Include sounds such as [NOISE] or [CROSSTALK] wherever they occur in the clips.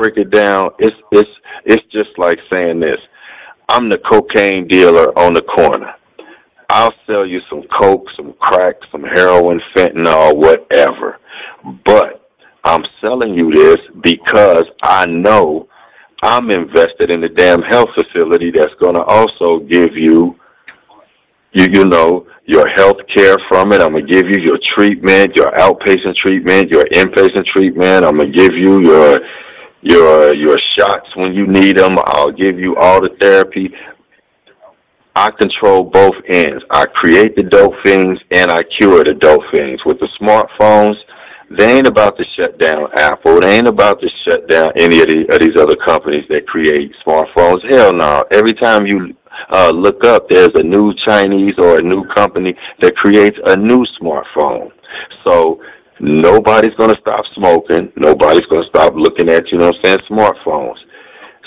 break it down, it's it's it's just like saying this. I'm the cocaine dealer on the corner. I'll sell you some coke, some crack, some heroin, fentanyl, whatever. But I'm selling you this because I know I'm invested in the damn health facility that's going to also give you, you you know, your health care from it. I'm gonna give you your treatment, your outpatient treatment, your inpatient treatment. I'm gonna give you your your your shots when you need them. I'll give you all the therapy. I control both ends. I create the dope things and I cure the dope things. With the smartphones, they ain't about to shut down Apple. They ain't about to shut down any of, the, of these other companies that create smartphones. Hell no. Every time you uh, look up, there's a new Chinese or a new company that creates a new smartphone. So nobody's going to stop smoking. Nobody's going to stop looking at, you know what I'm saying, smartphones.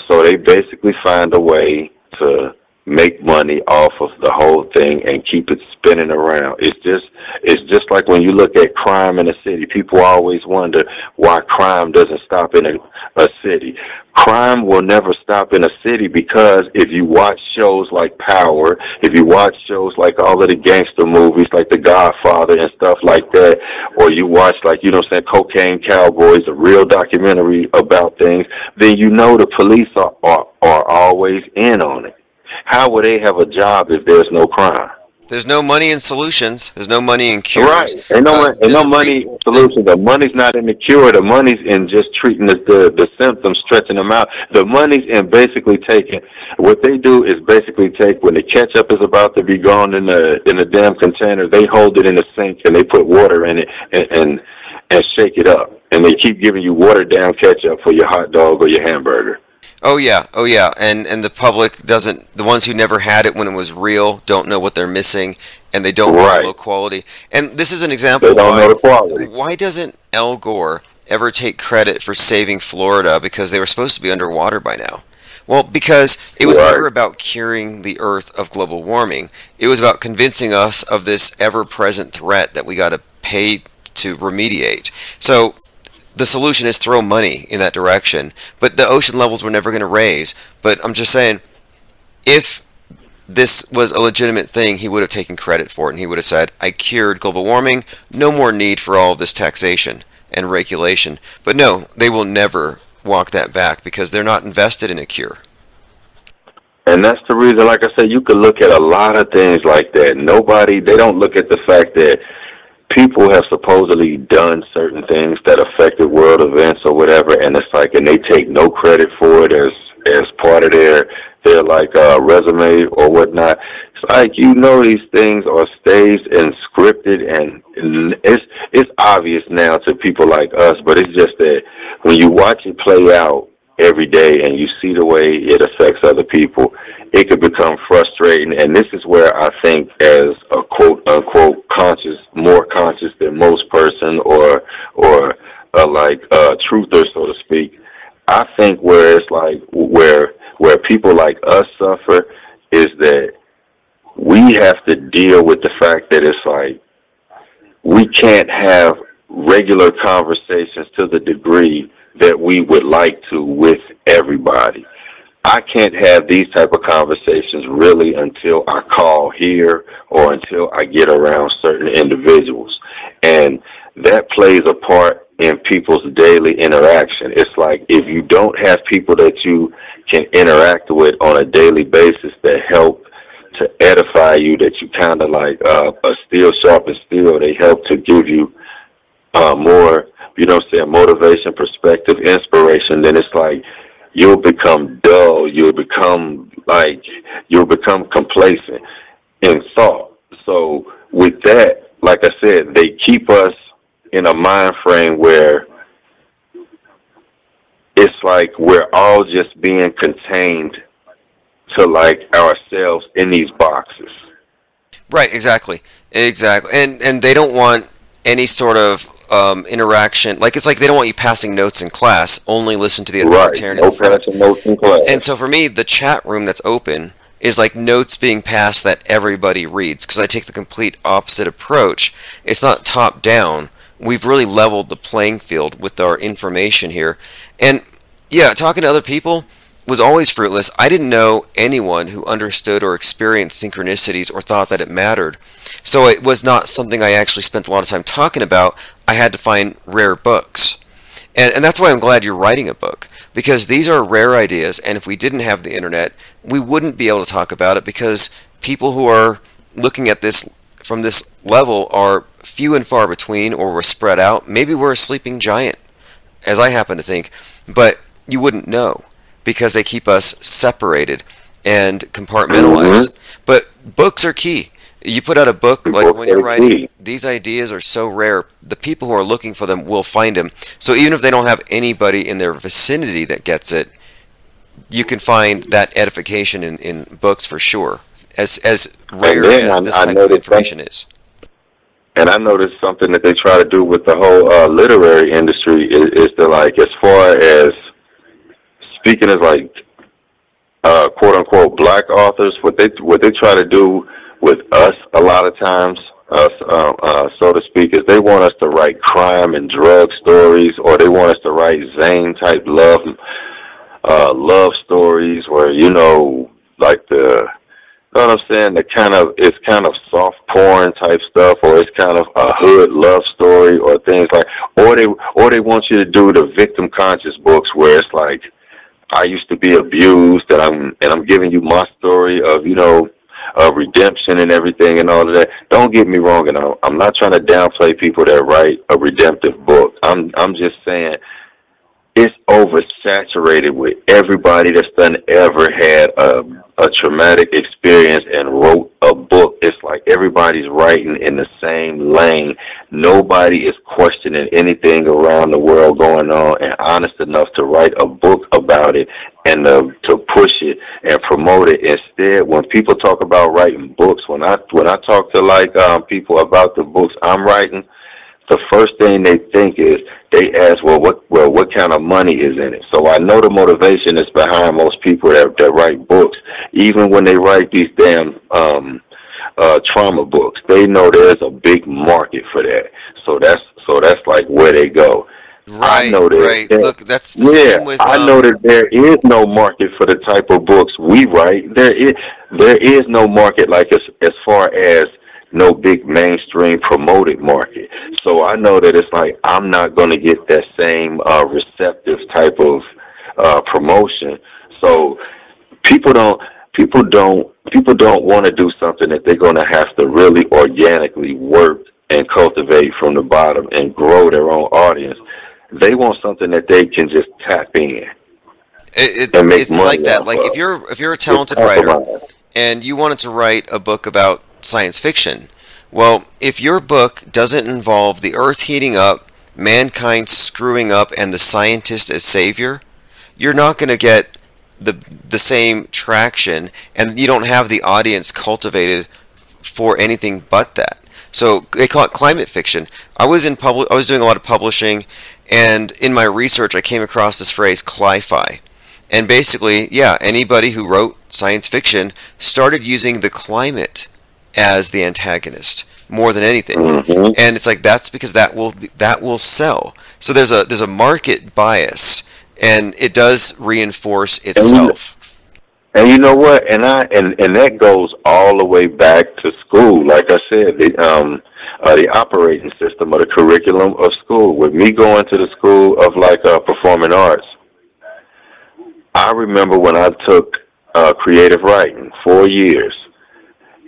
So they basically find a way to make money off of the whole thing and keep it spinning around. It's just it's just like when you look at crime in a city. People always wonder why crime doesn't stop in a, a city. Crime will never stop in a city because if you watch shows like Power, if you watch shows like all of the gangster movies like The Godfather and stuff like that, or you watch like, you know I'm saying, Cocaine Cowboys, a real documentary about things, then you know the police are, are, are always in on it how will they have a job if there's no crime? There's no money in solutions. There's no money in cures. Right. Ain't no, uh, ain't no money in solutions. The money's not in the cure. The money's in just treating the, the, the symptoms, stretching them out. The money's in basically taking, what they do is basically take, when the ketchup is about to be gone in the, in the damn container, they hold it in the sink and they put water in it and, and, and shake it up. And they keep giving you watered down ketchup for your hot dog or your hamburger. Oh yeah, oh yeah, and and the public doesn't. The ones who never had it when it was real don't know what they're missing, and they don't right. know low quality. And this is an example. They don't why, know the quality. Why doesn't Al Gore ever take credit for saving Florida because they were supposed to be underwater by now? Well, because it was right. never about curing the Earth of global warming. It was about convincing us of this ever-present threat that we got to pay to remediate. So the solution is throw money in that direction. But the ocean levels were never going to raise. But I'm just saying, if this was a legitimate thing, he would have taken credit for it and he would have said, I cured global warming, no more need for all of this taxation and regulation. But no, they will never walk that back because they're not invested in a cure. And that's the reason, like I said, you could look at a lot of things like that. Nobody, they don't look at the fact that people have supposedly done certain things that affected world events or whatever, and it's like, and they take no credit for it as as part of their their like uh, resume or whatnot. It's like you know these things are staged and scripted, and it's it's obvious now to people like us, but it's just that when you watch it play out every day and you see the way it affects other people, it could become frustrating. And this is where I think, as a quote unquote conscious, more conscious than most person, or or a like uh, truther, so to speak, I think where it's like where where people like us suffer is that we have to deal with the fact that it's like we can't have regular conversations to the degree that we would like to with everybody. I can't have these type of conversations really until I call here or until I get around certain individuals. And that plays a part in people's daily interaction. It's like if you don't have people that you can interact with on a daily basis that help to edify you, that you kind of like uh, a steel sharpens steel, they help to give you uh, more, you know, say a motivation, perspective, inspiration. Then it's like you'll become dull. You'll become like you'll become complacent in thought. So with that, like I said, they keep us in a mind frame where it's like we're all just being contained to like ourselves in these boxes. Right, exactly. Exactly. And and they don't want any sort of um, interaction. Like it's like they don't want you passing notes in class. Only listen to the authoritarian right. no passing notes in class. And so for me, the chat room that's open is like notes being passed that everybody reads. Because I take the complete opposite approach. It's not top down. We've really leveled the playing field with our information here. And Yeah, talking to other people was always fruitless. I didn't know anyone who understood or experienced synchronicities or thought that it mattered. So it was not something I actually spent a lot of time talking about. I had to find rare books. And, and that's why I'm glad you're writing a book, because these are rare ideas, and if we didn't have the internet, we wouldn't be able to talk about it because people who are looking at this from this level are few and far between or we're spread out. Maybe we're a sleeping giant, as I happen to think, but you wouldn't know because they keep us separated and compartmentalized. Mm-hmm. But books are key. You put out a book like when you're writing, these ideas are so rare. The people who are looking for them will find them. So even if they don't have anybody in their vicinity that gets it, you can find that edification in, in books for sure. As as rare as this type of information is. And I noticed something that they try to do with the whole uh, literary industry is, is to like, as far as speaking as like uh, quote unquote black authors, what they what they try to do with us a lot of times, uh, uh, uh, so to speak, is they want us to write crime and drug stories, or they want us to write Zane type love, uh, love stories where you know, like the, you know what I'm saying? The kind of it's kind of soft porn type stuff, or it's kind of a hood love story, or things like, or they or they want you to do the victim conscious books where it's like. I used to be abused, and I'm and I'm giving you my story of you know uh, redemption and everything and all of that. Don't get me wrong, and I'm not trying to downplay people that write a redemptive book. I'm I'm just saying it's oversaturated with everybody that's done ever had a, a traumatic experience and wrote a book. It's like everybody's writing in the same lane. Nobody is questioning anything around the world going on and honest enough to write a book about it and uh, to push it and promote it. Instead, when people talk about writing books, when I when I talk to like um, people about the books I'm writing, the first thing they think is they ask, well, what well, what kind of money is in it? So I know the motivation is behind most people that that write books. Even when they write these damn um, uh, trauma books, they know there's a big market for that. So that's so that's like where they go. Right, I know that, right. That, Look, that's the yeah, same with. Um, I know that there is no market for the type of books we write. There is there is no market like as as far as no big mainstream promoted market. So I know that it's like I'm not going to get that same uh, receptive type of uh, promotion. So people don't people don't people don't want to do something that they're going to have to really organically work and cultivate from the bottom and grow their own audience. They want something that they can just tap in. It, it's, it's like that. Like if you're if you're a talented writer and you wanted to write a book about science fiction. Well, if your book doesn't involve the Earth heating up, mankind screwing up, and the scientist as savior, you're not going to get the the same traction, and you don't have the audience cultivated for anything but that. So they call it climate fiction. I was in public. I was doing a lot of publishing, and in my research, I came across this phrase "cli-fi," and basically, yeah, anybody who wrote science fiction started using the climate as the antagonist more than anything. Mm-hmm. And it's like that's because that will that will sell. So there's a there's a market bias and it does reinforce itself. And you know what? And I and and that goes all the way back to school. Like I said, the um uh, the operating system of the curriculum of school. With me going to the school of like uh, performing arts, I remember when I took uh, creative writing four years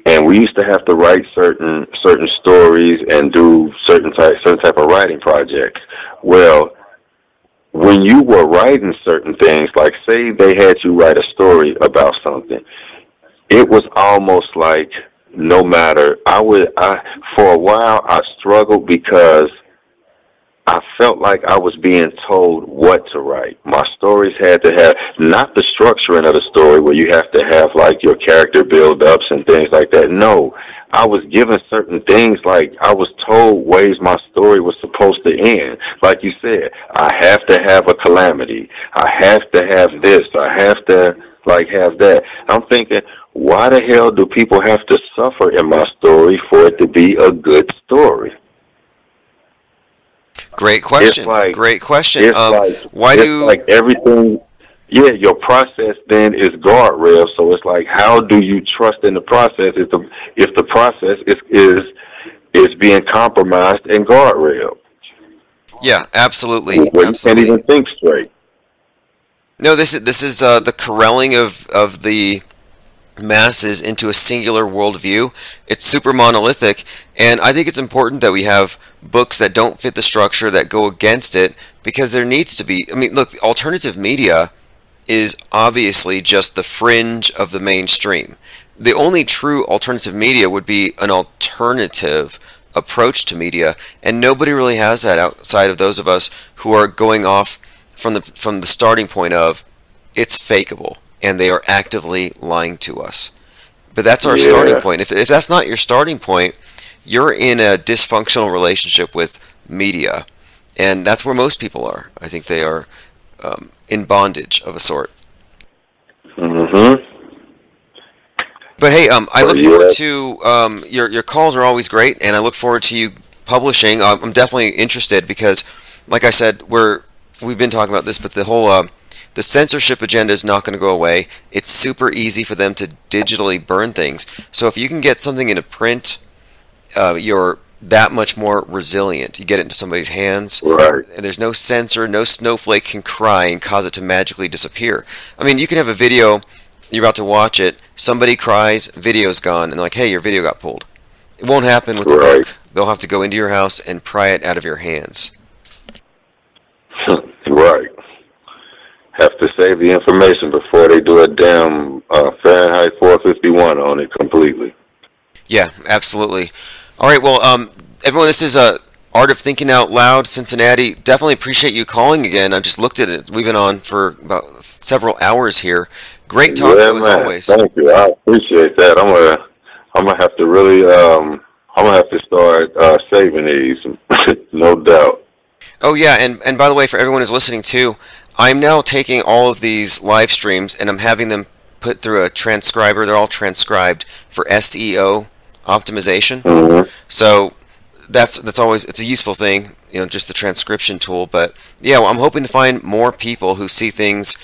and we used to have to write certain certain stories and do certain type certain type of writing projects. Well, when you were writing certain things, like say they had you write a story about something, it was almost like no matter I would I for a while I struggled because I felt like I was being told what to write. My stories had to have not the structuring of the story where you have to have like your character build ups and things like that. No. I was given certain things like I was told ways my story was supposed to end. Like you said, I have to have a calamity. I have to have this. I have to like have that. I'm thinking, why the hell do people have to suffer in my story for it to be a good story? Great question. Like, Great question. Um, like, why do like everything? Yeah, your process then is guardrail. So it's like, how do you trust in the process if the if the process is is is being compromised and guardrail? Yeah, absolutely. Where absolutely. you can't even think straight. No, this is this is uh, the corralling of of the masses into a singular worldview. It's super monolithic, and I think it's important that we have books that don't fit the structure that go against it because there needs to be. I mean, look, alternative media is obviously just the fringe of the mainstream. The only true alternative media would be an alternative approach to media, and nobody really has that outside of those of us who are going off from the from the starting point of it's fakeable and they are actively lying to us. But that's our yeah. starting point. If if that's not your starting point, you're in a dysfunctional relationship with media, and that's where most people are. I think they are um, in bondage of a sort. Mm-hmm. But hey, um, I look forward to um, your your calls are always great, and I look forward to you publishing. Um, I'm definitely interested because, like I said, we're we've been talking about this, but the whole uh, the censorship agenda is not going to go away. It's super easy for them to digitally burn things. So if you can get something into print, uh, you're that much more resilient. You get it into somebody's hands, right. and there's no censor, no snowflake can cry and cause it to magically disappear. I mean, you can have a video, you're about to watch it, somebody cries, video's gone, and they're like, hey, your video got pulled. It won't happen with right. the book. They'll have to go into your house and pry it out of your hands. [LAUGHS] right. Have to save the information before they do a damn uh, Fahrenheit 451 on it completely. Yeah, absolutely. All right, well, um, everyone, this is a uh, Art of Thinking Out Loud, Cincinnati. Definitely appreciate you calling again. I just looked at it. We've been on for about several hours here. Great talk yeah, as man. always. Thank you. I appreciate that. I'm gonna, I'm gonna have to really, um, I'm gonna have to start uh, saving these, [LAUGHS] no doubt. Oh yeah, and and by the way, for everyone who's listening too, I'm now taking all of these live streams and I'm having them put through a transcriber. They're all transcribed for SEO optimization. Mm-hmm. So that's that's always it's a useful thing, you know, just the transcription tool. But yeah, well, I'm hoping to find more people who see things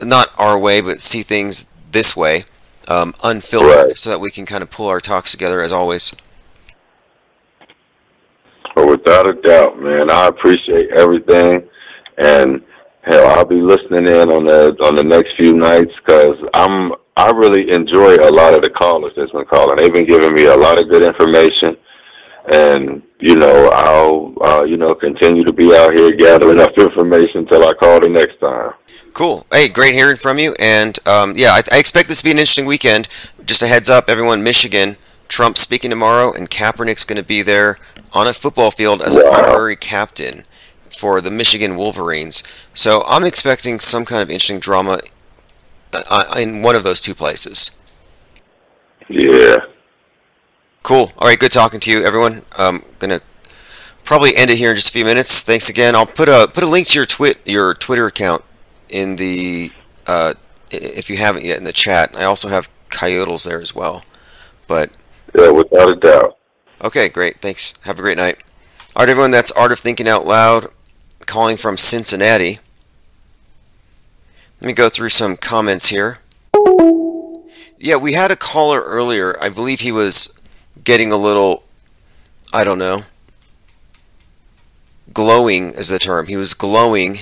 not our way, but see things this way, um, unfiltered, right. so that we can kind of pull our talks together as always. Well, without a doubt, man, I appreciate everything, and hell, I'll be listening in on the on the next few nights because I'm I really enjoy a lot of the callers that's been calling. They've been giving me a lot of good information, and you know I'll uh, you know continue to be out here gathering up information until I call the next time. Cool. Hey, great hearing from you, and um, yeah, I, I expect this to be an interesting weekend. Just a heads up, everyone, Michigan. Trump speaking tomorrow, and Kaepernick's going to be there on a football field as wow. an honorary captain for the Michigan Wolverines. So I'm expecting some kind of interesting drama uh, in one of those two places. Yeah. Cool. All right. Good talking to you, everyone. I'm gonna probably end it here in just a few minutes. Thanks again. I'll put a put a link to your twit your Twitter account in the uh, if you haven't yet in the chat. I also have Coyotels there as well. But yeah, without a doubt. Okay, great. Thanks. Have a great night. All right, everyone. That's Art of Thinking Out Loud, calling from Cincinnati. Let me go through some comments here. Yeah, we had a caller earlier. I believe he was getting a little, I don't know, glowing is the term. He was glowing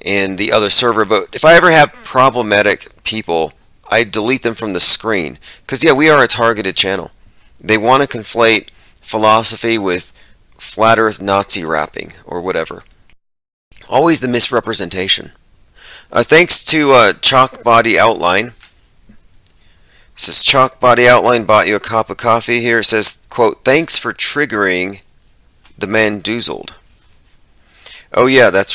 in the other server. But if I ever have problematic people, I delete them from the screen. Because, yeah, we are a targeted channel. They want to conflate philosophy with flat earth Nazi rapping or whatever. Always the misrepresentation. Uh, thanks to uh, Chalk Body Outline. Says Chalk Body Outline bought you a cup of coffee. Here it says, quote, thanks for triggering the man doozled. Oh yeah, that's